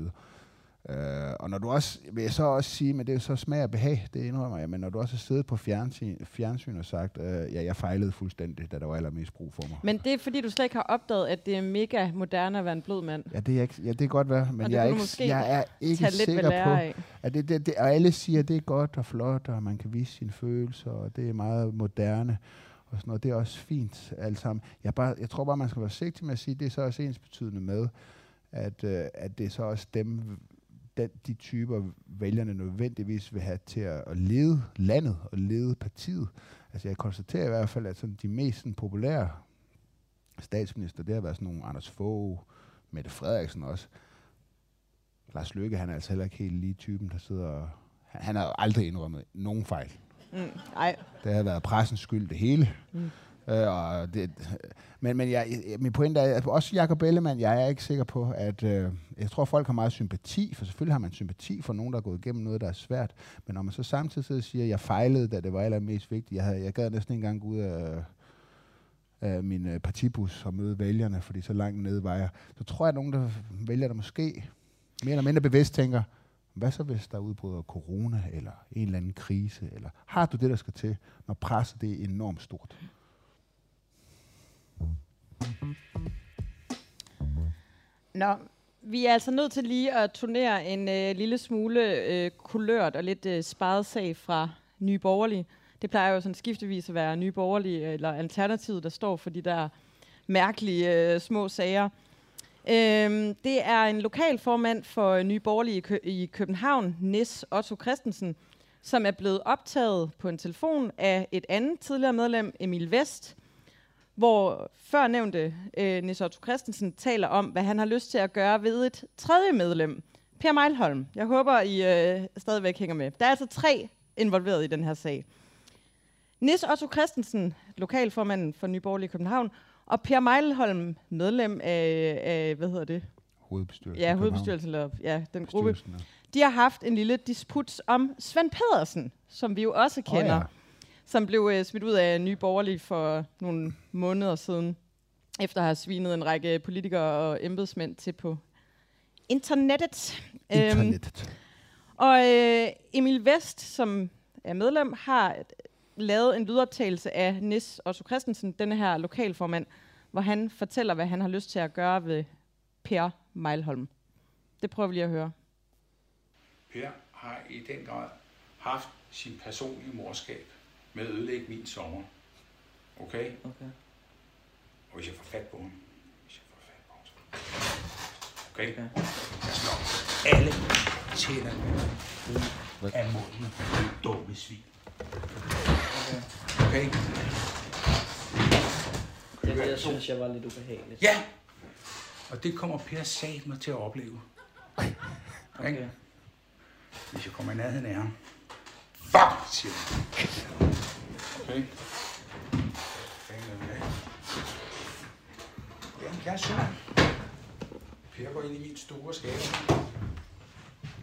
Uh, og når du også, vil jeg så også sige, men det er så smag og behag, det indrømmer jeg, men når du også har siddet på fjernsyn, fjernsyn og sagt, uh, ja, jeg fejlede fuldstændig, da der var allermest brug for mig. Men det er fordi, du slet ikke har opdaget, at det er mega moderne at være en blød mand. Ja, det er, ikke, ja, det er godt være, men jeg er, ikke, jeg er ikke sikker på, af. at det, det, det, og alle siger, at det er godt og flot, og man kan vise sine følelser, og det er meget moderne og sådan noget. Det er også fint alt sammen. Jeg, bare, jeg tror bare, man skal være forsigtig med at sige, at det er så også ens betydende med, at, uh, at det er så også dem, den, de typer, vælgerne nødvendigvis vil have til at, at lede landet og lede partiet. Altså jeg konstaterer i hvert fald, at sådan de mest sådan, populære statsminister, det har været sådan nogle Anders Fogh, Mette Frederiksen også. Lars Løkke, han er altså heller ikke helt lige typen, der sidder og... Han, han har aldrig indrømmet nogen fejl. Mm, ej. Det har været pressens skyld, det hele. Mm. Øh, og det, men men jeg, min pointe er, at også Jacob Ellemann, jeg er ikke sikker på, at... Øh, jeg tror, folk har meget sympati, for selvfølgelig har man sympati for nogen, der er gået igennem noget, der er svært. Men når man så samtidig sidder og siger, at jeg fejlede, da det var allermest vigtigt. Jeg, havde, jeg gad næsten ikke engang gå ud af, af min øh, partibus og møde vælgerne, fordi så langt nede var jeg. Så tror jeg, at nogen, der vælger der måske mere eller mindre bevidst tænker, hvad så hvis der udbryder corona, eller en eller anden krise, eller har du det, der skal til, når presset det er enormt stort? Nå, vi er altså nødt til lige at turnere en øh, lille smule øh, kulørt og lidt øh, sparet sag fra Nye Borgerlige. Det plejer jo sådan skiftevis at være Nye Borgerlige øh, eller Alternativet, der står for de der mærkelige øh, små sager. Øhm, det er en lokalformand for Nye Borgerlige i, Kø- i København, Nis Otto Christensen, som er blevet optaget på en telefon af et andet tidligere medlem, Emil Vest, hvor før nævnte øh, Nils Otto Christensen taler om, hvad han har lyst til at gøre ved et tredje medlem, Per Meilholm. Jeg håber, I øh, stadigvæk hænger med. Der er altså tre involveret i den her sag. Nis Otto Christensen, lokalformanden for Nyborg i København, og Per Meilholm, medlem af, af hvad hedder det? Hovedbestyrelsen. Ja, hovedbestyrelsen, eller ja, den gruppe. De har haft en lille disput om Svend Pedersen, som vi jo også kender. Oh, ja som blev øh, smidt ud af Nye Borgerlige for nogle måneder siden, efter at have svinet en række politikere og embedsmænd til på internettet. Internettet. Øhm, og øh, Emil Vest, som er medlem, har lavet en lydoptagelse af Nis Otto Christensen, denne her lokalformand, hvor han fortæller, hvad han har lyst til at gøre ved Per Meilholm. Det prøver vi lige at høre. Per har i den grad haft sin personlige morskab med at ødelægge min sommer. Okay? Okay. Og hvis jeg får fat på ham, hvis jeg får fat på ham, okay? okay. Jeg slår alle tænder ud af munden Du dumme svin. Okay. Okay? Det, det jeg synes jeg var lidt ubehageligt. Ja! Og det kommer Per sat mig til at opleve. Okay. okay. Hvis jeg kommer i nærheden af ham. Fuck, siger han. Okay. Jamen, jeg er søn. Per går ind i min store skaber.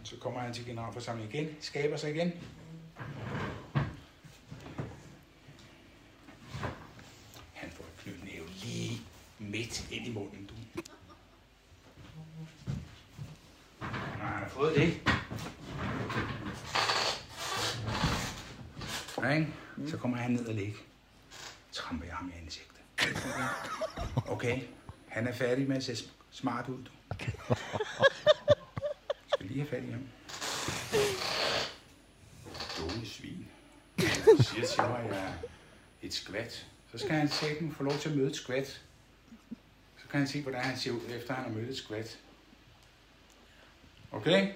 Så kommer han til generalforsamling igen. Skaber sig igen. Han får et knytnæve lige midt ind i munden, du. Når han har fået det, ikke? Mm. Så kommer han ned og ligge. Tramper jeg ham i ansigtet. Okay? Han er færdig med at se smart ud, du. skal lige have fat i ham. Dumme svin. Han siger til mig, at jeg er et skvat. Så skal han sætte få lov til at møde et skvat. Så kan han se, hvordan han ser ud, efter han har mødt et skvat. Okay?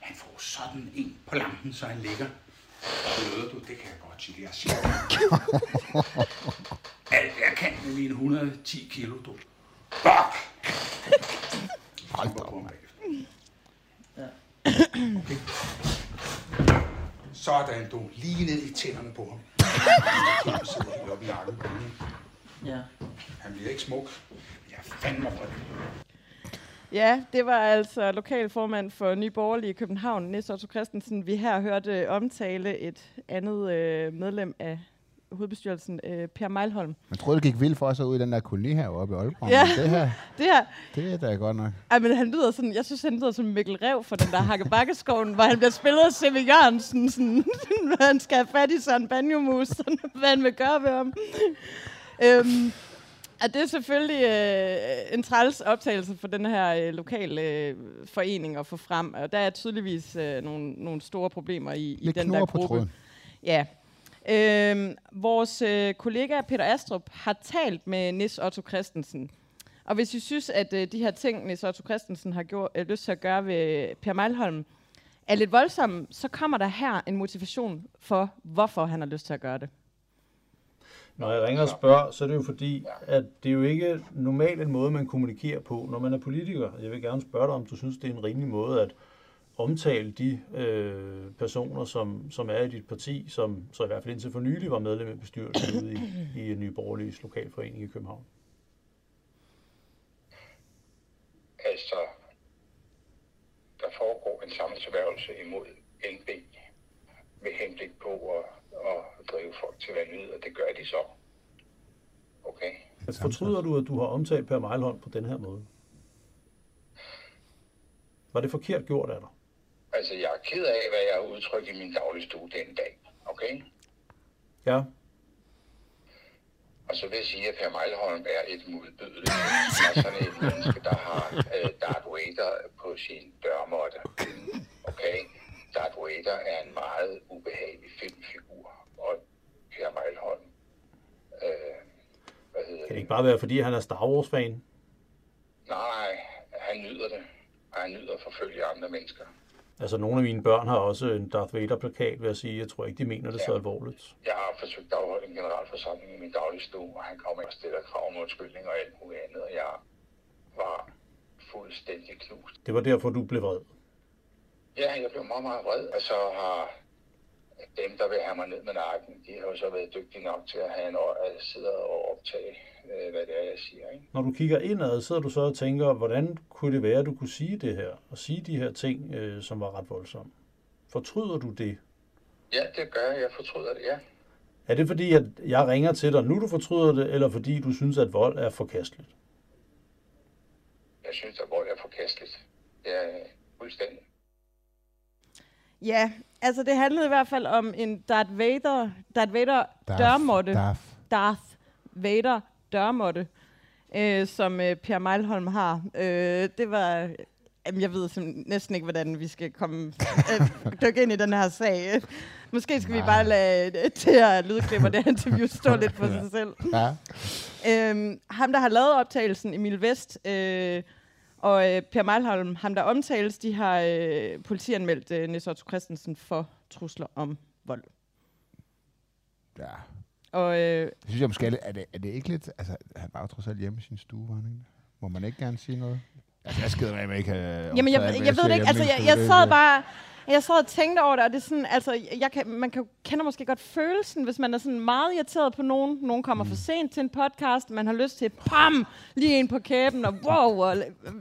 Han får sådan en på lampen, så han ligger Bløder du, det kan jeg godt sige. Jeg siger. Alt jeg kan med mine 110 kilo, du. Bok! Hold da op. Okay. Sådan, du. Lige ned i tænderne på ham. Han sidder helt oppe i nakken på ham. Ja. Han bliver ikke smuk. Jeg er fandme for det. Ja, det var altså lokalformand for Nye Borgerlige i København, Nis Otto Christensen. Vi her hørte omtale et andet øh, medlem af hovedbestyrelsen, øh, Per Meilholm. Man troede, det gik vildt for os ud i den der koloni heroppe i Aalborg. Ja. Det her, Det her, det er da godt nok. ej, men han lyder sådan, jeg synes, han lyder som Mikkel Rev for den der Hakkebakkeskoven, hvor han bliver spillet af C.V. Jørgensen, sådan, han skal have fat i sådan en banjomus, sådan, hvad han vil gøre ved ham. øhm, og det er selvfølgelig øh, en træls optagelse for den her øh, lokale øh, forening at få frem, og der er tydeligvis øh, nogle, nogle store problemer i, i Lidt den der på gruppe. tråden. Ja. Øhm, vores øh, kollega Peter Astrup har talt med Nis Otto Christensen. Og hvis I synes, at øh, de her ting, Nis Otto Christensen har gjort, øh, lyst til at gøre ved Per Meilholm, er lidt voldsomme, så kommer der her en motivation for, hvorfor han har lyst til at gøre det. Når jeg ringer og spørger, så er det jo fordi, at det er jo ikke normalt en måde, man kommunikerer på, når man er politiker. Jeg vil gerne spørge dig, om du synes, det er en rimelig måde at omtale de øh, personer, som, som er i dit parti, som så i hvert fald indtil for nylig var medlem af bestyrelsen ude i, i Nye Borgerliges lokalforening i København. Altså, der foregår en sammensværgelse imod NB med henblik på at, at drive folk til vanvid, og det gør de så. Okay? Fortryder du, at du har omtalt Per Meilholm på den her måde? Var det forkert gjort af dig? Altså, jeg er ked af, hvad jeg har udtrykt i min dagligstue den dag. Okay? Ja, Og så vil jeg sige, at Per Meilholm er et modbydeligt menneske. Han er sådan et menneske, der har øh, Darth Vader på sin dørmåtte. Okay? Darth Vader er en meget ubehagelig filmfigur. Per Meilholm, øh, hvad hedder kan det ikke bare være, fordi han er Star Wars-fan? Nej, han nyder det. Og han nyder at forfølge andre mennesker. Altså, nogle af mine børn har også en Darth Vader-plakat, vil jeg sige. Jeg tror ikke, de mener det så Ja. alvorligt. Jeg har forsøgt at afholde en generalforsamling i min dagligstue, og han kommer og stiller krav om undskyldning og alt muligt andet, og jeg var fuldstændig knust. Det var derfor, du blev vred. Ja, jeg blev meget, meget vred, og så har dem, der vil have mig ned med nakken, de har jo så været dygtige nok til at have en år, at sidde og optage, øh, hvad det er, jeg siger. Ikke? Når du kigger indad, sidder du så og tænker, hvordan kunne det være, at du kunne sige det her? Og sige de her ting, øh, som var ret voldsomme. Fortryder du det? Ja, det gør jeg. Jeg fortryder det, ja. Er det fordi, at jeg ringer til dig, nu du fortryder det, eller fordi du synes, at vold er forkasteligt? Jeg synes, at vold er forkasteligt. Det er fuldstændig. Ja, altså det handlede i hvert fald om en Darth Vader, Darth Vader Darth- dørmåtte. Darth. Darth Vader dørmåtte, øh, som øh, Per Meilholm har. Øh, det var... Jamen, jeg ved næsten ikke, hvordan vi skal komme øh, dykke ind i den her sag. Måske skal vi bare lade det her lydklip og det her interview stå lidt for sig selv. Ja. Øhm, ham, der har lavet optagelsen, Emil Vest, øh, og øh, Per Meilholm, ham der omtales, de har øh, politianmeldt øh, Niels Otto Christensen for trusler om vold. ja. Og øh, Det synes jeg måske, er det, er det, ikke lidt... Altså, han var jo trods alt hjemme i sin stue, var han ikke? Må man ikke gerne sige noget? Altså, jeg skider med, at ikke have Jamen, jeg, jeg, hvad jeg ved det ikke. Altså, jeg, jeg sad bare... Jeg sad og tænkte over det, og det er sådan, altså, jeg kan, man kan, kender måske godt følelsen, hvis man er sådan meget irriteret på nogen. Nogen kommer mm. for sent til en podcast, man har lyst til, pam, lige en på kæben, og wow, og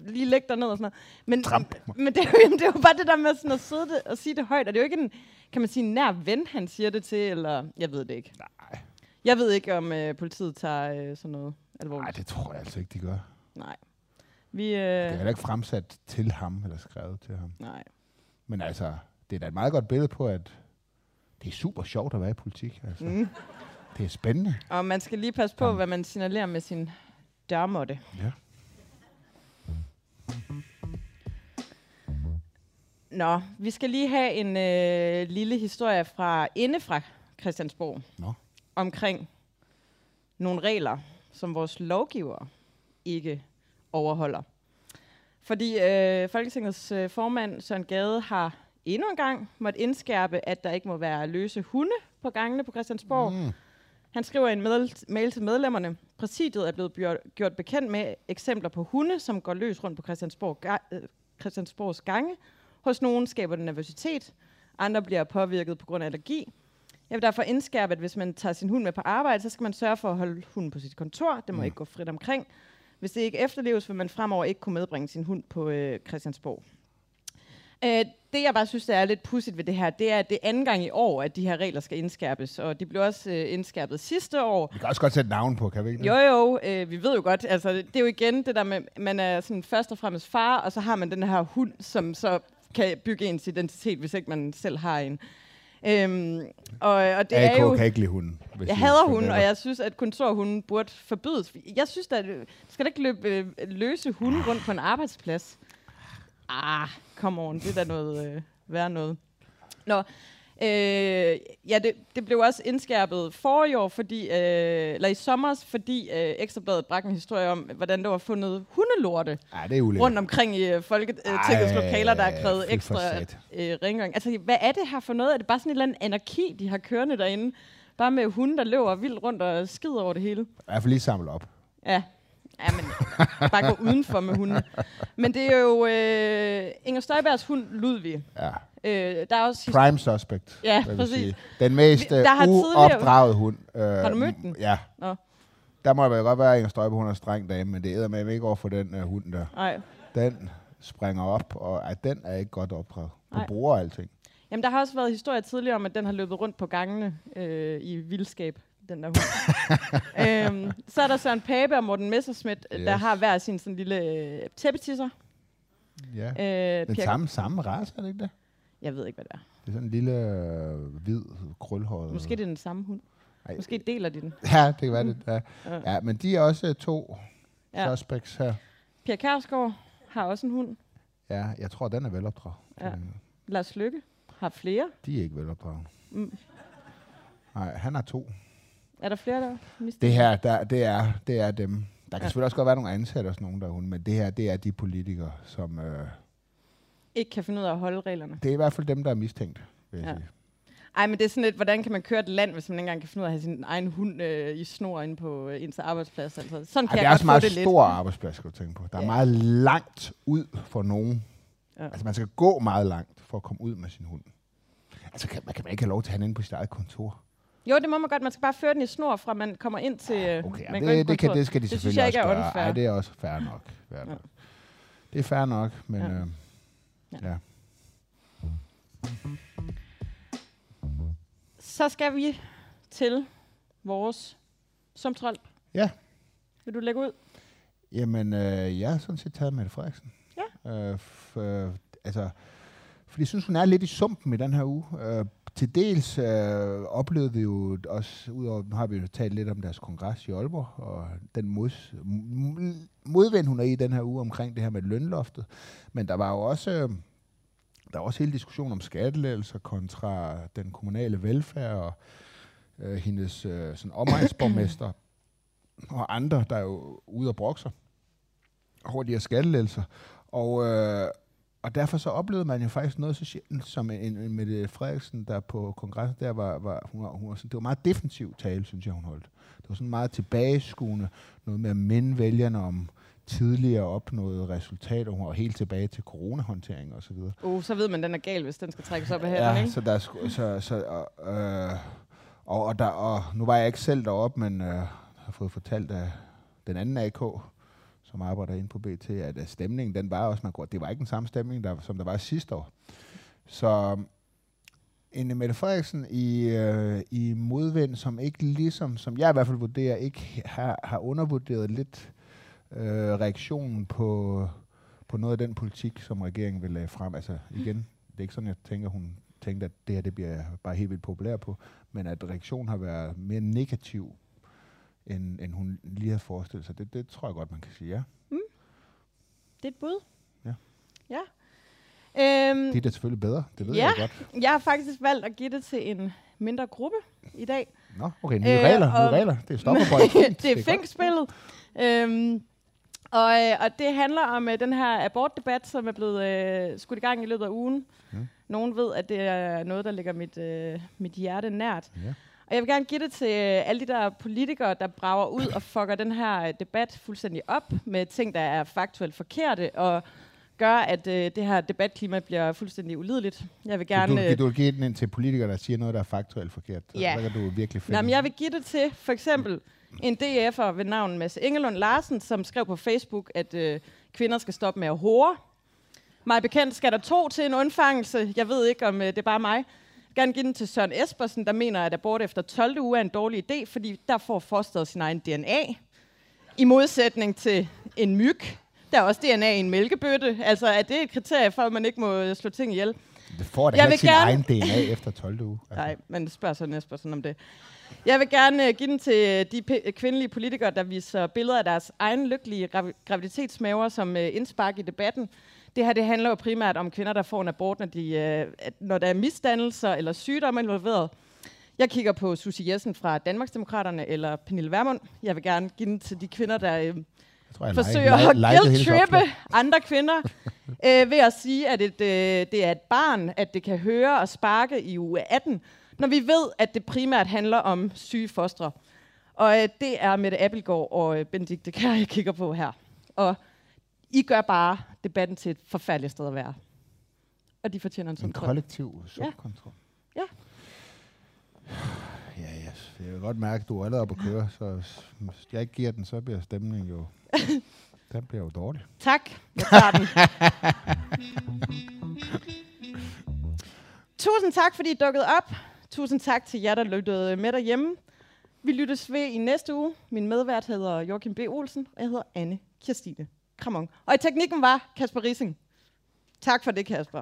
lige lægge dig ned og sådan noget. Men, Tramp. men det, er jo, det er jo bare det der med sådan at sidde det, og sige det højt, og det er jo ikke en, kan man sige, nær ven, han siger det til, eller jeg ved det ikke. Nej. Jeg ved ikke, om øh, politiet tager øh, sådan noget alvorligt. Nej, det tror jeg altså ikke, de gør. Nej. Vi, Det er øh, heller ikke fremsat til ham, eller skrevet til ham. nej. Men altså, det er da et meget godt billede på, at det er super sjovt at være i politik. Altså. Mm. Det er spændende. Og man skal lige passe på, hvad man signalerer med sin dørmåtte. Ja. Nå, vi skal lige have en øh, lille historie fra inde fra Christiansborg Nå. omkring nogle regler, som vores lovgiver ikke overholder. Fordi øh, Folketingets øh, formand Søren Gade har endnu en gang måtte indskærpe, at der ikke må være løse hunde på gangene på Christiansborg. Mm. Han skriver en mail, mail til medlemmerne, præsidiet er blevet gjort, gjort bekendt med eksempler på hunde, som går løs rundt på Christiansborg, ga, øh, Christiansborgs gange. Hos nogen skaber det nervøsitet, andre bliver påvirket på grund af allergi. Jeg vil derfor indskærpe, at hvis man tager sin hund med på arbejde, så skal man sørge for at holde hunden på sit kontor. Det må mm. ikke gå frit omkring. Hvis det ikke efterleves, vil man fremover ikke kunne medbringe sin hund på øh, Christiansborg. Øh, det, jeg bare synes, der er lidt pudsigt ved det her, det er, at det er anden gang i år, at de her regler skal indskærpes, og de blev også øh, indskærpet sidste år. Vi kan også godt sætte navn på, kan vi ikke? Jo, jo, øh, vi ved jo godt, altså det er jo igen det der med, man er sådan først og fremmest far, og så har man den her hund, som så kan bygge ens identitet, hvis ikke man selv har en. Øhm, og, og det AK er jo... kan ikke lide hunden. hvis Jeg hader hunden, og jeg synes, at kontorhunden burde forbydes. Jeg synes, at skal der ikke løbe øh, løse hunde rundt på en arbejdsplads? Ah, come on, det er da noget øh, værre noget. Nå, øh, ja, det, det blev også indskærpet for i år, fordi, øh, eller i sommer, fordi øh, Ekstrabladet bragte en historie om, hvordan der var fundet hundelorte Ja, det er ulækkert. rundt omkring i øh, Folketingets Ej, lokaler, der har krævet ekstra øh, rengøring. Altså, hvad er det her for noget? Er det bare sådan et eller andet anarki, de har kørende derinde? Bare med hunde, der løber vildt rundt og skider over det hele? I hvert fald lige samle op. Ja. Ja, men bare gå udenfor med hunden. Men det er jo øh, Inger Støjbergs hund, Ludvig. Ja. Øh, der er også... Prime suspect. Ja, vil jeg præcis. sige. Den mest Vi- der tidligere- uopdragede hund. Øh, Har du mødt den? Ja. Nå. Der må det godt være, at Inger Støjberg, hun er en streng dame, men det er med ikke over for den uh, hund der. Nej. Den springer op, og at den er ikke godt opdraget. Du Nej. bruger alting. Jamen, der har også været historier tidligere om, at den har løbet rundt på gangene øh, i vildskab, den der hund. øhm, så er der Søren Pape og Morten Messerschmidt, yes. der har hver sin sådan lille øh, tæppetisser. Ja. Øh, Den samme, samme race, er det ikke det? Jeg ved ikke, hvad det er. Det er sådan en lille øh, hvid, krølhåret. Måske det er den samme hund. Ej, Måske deler de den. Ja, det kan være det. Ja. Ja. men de er også øh, to Ja. suspects her. Pia Kærsgaard har også en hund. Ja, jeg tror, den er velopdraget. Ja. Øh, Lars Lykke har flere. De er ikke velopdraget. Mm. Nej, han har to. Er der flere, der mister? Det her, der, det, er, det er dem. Der kan Ja. selvfølgelig også godt være nogle ansatte og sådan nogen der er hunde, men det her, det er de politikere, som... Øh, Ikke kan finde ud af at holde reglerne. det er i hvert fald dem, der er mistænkt, vil jeg Ja. ja. sige. Ej, men det er sådan lidt, hvordan kan man køre et land, hvis man ikke engang kan finde ud af at have sin egen hund øh, i snor inde på øh, ens arbejdsplads? Altså, sådan Ej, kan det jeg er også få meget det lidt. stor arbejdsplads, skal du tænke på. Der er Ja. meget langt ud for nogen. Ja. Ja. Altså, man skal gå meget langt for at komme ud med sin hund. Altså, kan, man kan man ikke have lov til at have den inde på sit eget kontor? Jo, det må man godt. Man skal bare føre den i snor, fra man kommer ind til... øh, Okay, ja, det, på det, kan, det skal de Det synes selvfølgelig jeg ikke også er gøre. Ej, det er også fair nok. Fair Ja. nok. Det er fair nok, men... Ja. Ja. Øh, Ja. ja. Så skal vi til vores sumtrol. Ja. Vil du lægge ud? Jamen, øh, jeg har sådan set taget Mette Frederiksen. Ja. Øh, f- øh, altså, fordi jeg synes, hun er lidt i sumpen i den her uge. Øh, til dels øh, oplevede vi jo også, udover, nu har vi jo talt lidt om deres kongres i Aalborg, og den mods, modvind, hun er i den her uge omkring det her med lønloftet. Men der var jo også, øh, der var også hele diskussionen om skattelettelser kontra den kommunale velfærd og øh, hendes øh, sådan omegnsborgmester og andre, der er jo ude og brokser over de her skattelettelser. Og, øh, og derfor så oplevede man jo faktisk noget så sjældent som en, en Mette Frederiksen, der på kongressen der var, var, hun var, hun var sådan, det var meget defensiv tale, synes jeg, hun holdt. Det var sådan meget tilbageskuende, noget med at minde vælgerne om tidligere opnåede resultater. Hun var helt tilbage til coronahåndtering og så videre. Uh, så ved man, den er gal, hvis den skal trækkes op af hænderne, Ja, ikke? så der er sku- så, så, og, øh, og, og, der, og nu var jeg ikke selv deroppe, men øh, har fået fortalt af den anden AK, som arbejder inde på BT, at stemningen, den var også, man kunne, det var ikke den samme stemning, der, som der var sidste år. Så en Mette Frederiksen i, øh, i modvind, som ikke ligesom, som jeg i hvert fald vurderer, ikke har, har undervurderet lidt øh, reaktionen på, på noget af den politik, som regeringen vil lave frem. Altså igen, det er ikke sådan, jeg tænker, hun tænkte, at det her det bliver bare helt vildt populær på, men at reaktionen har været mere negativ, end, end hun lige havde forestillet sig. Det, det tror jeg godt, man kan sige, ja. Det er et bud. Ja. Ja. Øhm, Det er da selvfølgelig bedre, det ved Ja. jeg godt. jeg har faktisk valgt at give det til en mindre gruppe i dag. Nå, okay, nye Øh, regler, nye regler. Det er stopperbold. det er fængsspillet. Øhm, Og, øh, og det handler om øh, den her abortdebat, som er blevet øh, skudt i gang i løbet af ugen. Mm. Nogen ved, at det er noget, der ligger mit, øh, mit hjerte nært. Ja. Og jeg vil gerne give det til øh, alle de der politikere, der brager ud og fucker den her øh, debat fuldstændig op med ting, der er faktuelt forkerte, og gør, at øh, det her debatklima bliver fuldstændig ulideligt. Jeg vil gerne... Du, øh, du, du give den ind til politikere, der siger noget, der er faktuelt forkert. Så Ja. Der kan du virkelig finde. Jamen, jeg vil give det til for eksempel en DF'er ved navn Mads Engelund Larsen, som skrev på Facebook, at øh, kvinder skal stoppe med at hore. Mig bekendt skal der to til en undfangelse. Jeg ved ikke, om øh, det er bare mig. Gerne give den til Søren Espersen, der mener, at abort efter 12. uge er en dårlig idé, fordi der får fosteret sin egen DNA. I modsætning til en myg. Der er også DNA i en mælkebøtte. Altså, er det et kriterie for, at man ikke må slå ting ihjel? Det får da ikke sin gerne- egen DNA efter 12. uge. Altså, Nej, men spørg så Espersen om det. Jeg vil gerne uh, give den til de p- kvindelige politikere, der viser billeder af deres egen lykkelige gravi- graviditetsmaver som indspark i debatten. Det her det handler jo primært om kvinder, der får en abort, når, de, at- når der er misdannelser eller sygdomme involveret. Jeg kigger på Susie Jessen fra Danmarksdemokraterne eller Pernille Vermund. Jeg vil gerne give den til de kvinder, der jeg tror, jeg forsøger at like- likede hendes guilt-trippe andre kvinder øh, ved at sige, at et, øh, det er et barn, at det kan høre og sparke i uge 18, når vi ved, at det primært handler om syge fostre. Og øh, det er Mette Appelgaard og øh, Benedikte Kær, jeg kigger på her. Og I gør bare debatten til et forfærdeligt sted at være. Og de fortjener en En kollektiv subkontrol. Ja. Ja, ja. Jeg vil godt mærke, at du er allerede oppe at køre, så hvis jeg ikke giver den, så bliver stemningen jo... den bliver jo dårlig. Tak. Jeg tager den. Tusind tak, fordi I dukkede op. Tusind tak til jer, der lyttede med derhjemme. Vi lyttes ved i næste uge. Min medvært hedder Joachim B. Olsen, og jeg hedder Anne Kirstine Kramon. Og i teknikken var Kasper Rising. Tak for det, Kasper.